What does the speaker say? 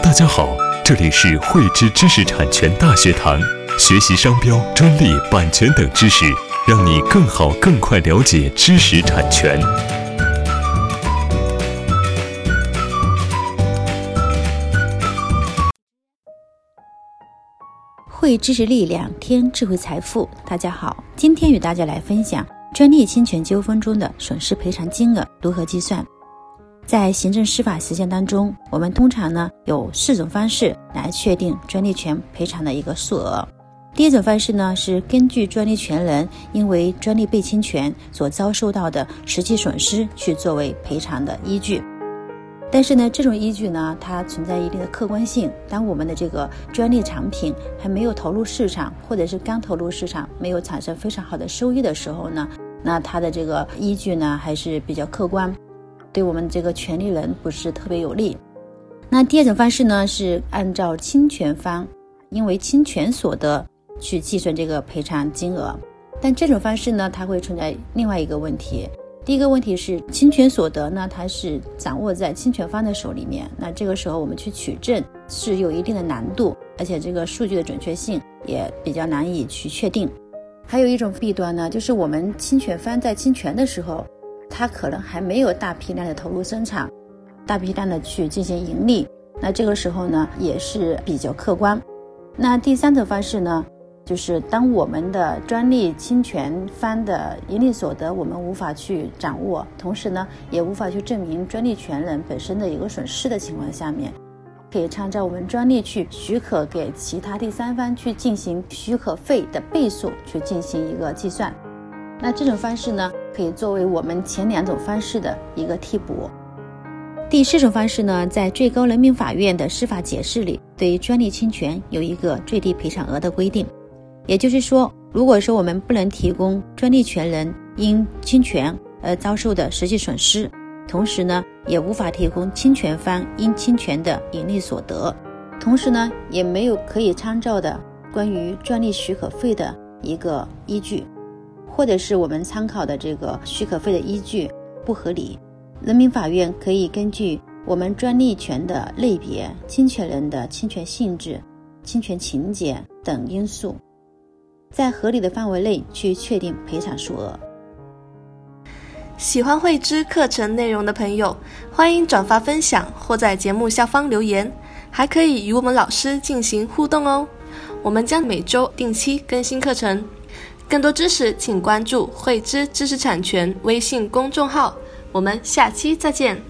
大家好，这里是汇知知识产权大学堂，学习商标、专利、版权等知识，让你更好、更快了解知识产权。汇知识力量，添智慧财富。大家好，今天与大家来分享专利侵权纠纷中的损失赔偿金额如何计算。在行政司法实践当中，我们通常呢有四种方式来确定专利权赔偿的一个数额。第一种方式呢是根据专利权人因为专利被侵权所遭受到的实际损失去作为赔偿的依据。但是呢，这种依据呢，它存在一定的客观性。当我们的这个专利产品还没有投入市场，或者是刚投入市场没有产生非常好的收益的时候呢，那它的这个依据呢还是比较客观。对我们这个权利人不是特别有利。那第二种方式呢，是按照侵权方因为侵权所得去计算这个赔偿金额。但这种方式呢，它会存在另外一个问题。第一个问题是侵权所得呢，它是掌握在侵权方的手里面。那这个时候我们去取证是有一定的难度，而且这个数据的准确性也比较难以去确定。还有一种弊端呢，就是我们侵权方在侵权的时候。它可能还没有大批量的投入生产，大批量的去进行盈利，那这个时候呢也是比较客观。那第三种方式呢，就是当我们的专利侵权方的盈利所得我们无法去掌握，同时呢也无法去证明专利权人本身的一个损失的情况下面，可以参照我们专利去许可给其他第三方去进行许可费的倍数去进行一个计算。那这种方式呢，可以作为我们前两种方式的一个替补。第四种方式呢，在最高人民法院的司法解释里，对专利侵权有一个最低赔偿额的规定。也就是说，如果说我们不能提供专利权人因侵权而遭受的实际损失，同时呢，也无法提供侵权方因侵权的盈利所得，同时呢，也没有可以参照的关于专利许可费的一个依据。或者是我们参考的这个许可费的依据不合理，人民法院可以根据我们专利权的类别、侵权人的侵权性质、侵权情节等因素，在合理的范围内去确定赔偿数额。喜欢慧知课程内容的朋友，欢迎转发分享或在节目下方留言，还可以与我们老师进行互动哦。我们将每周定期更新课程。更多知识，请关注“汇知知识产权”微信公众号。我们下期再见。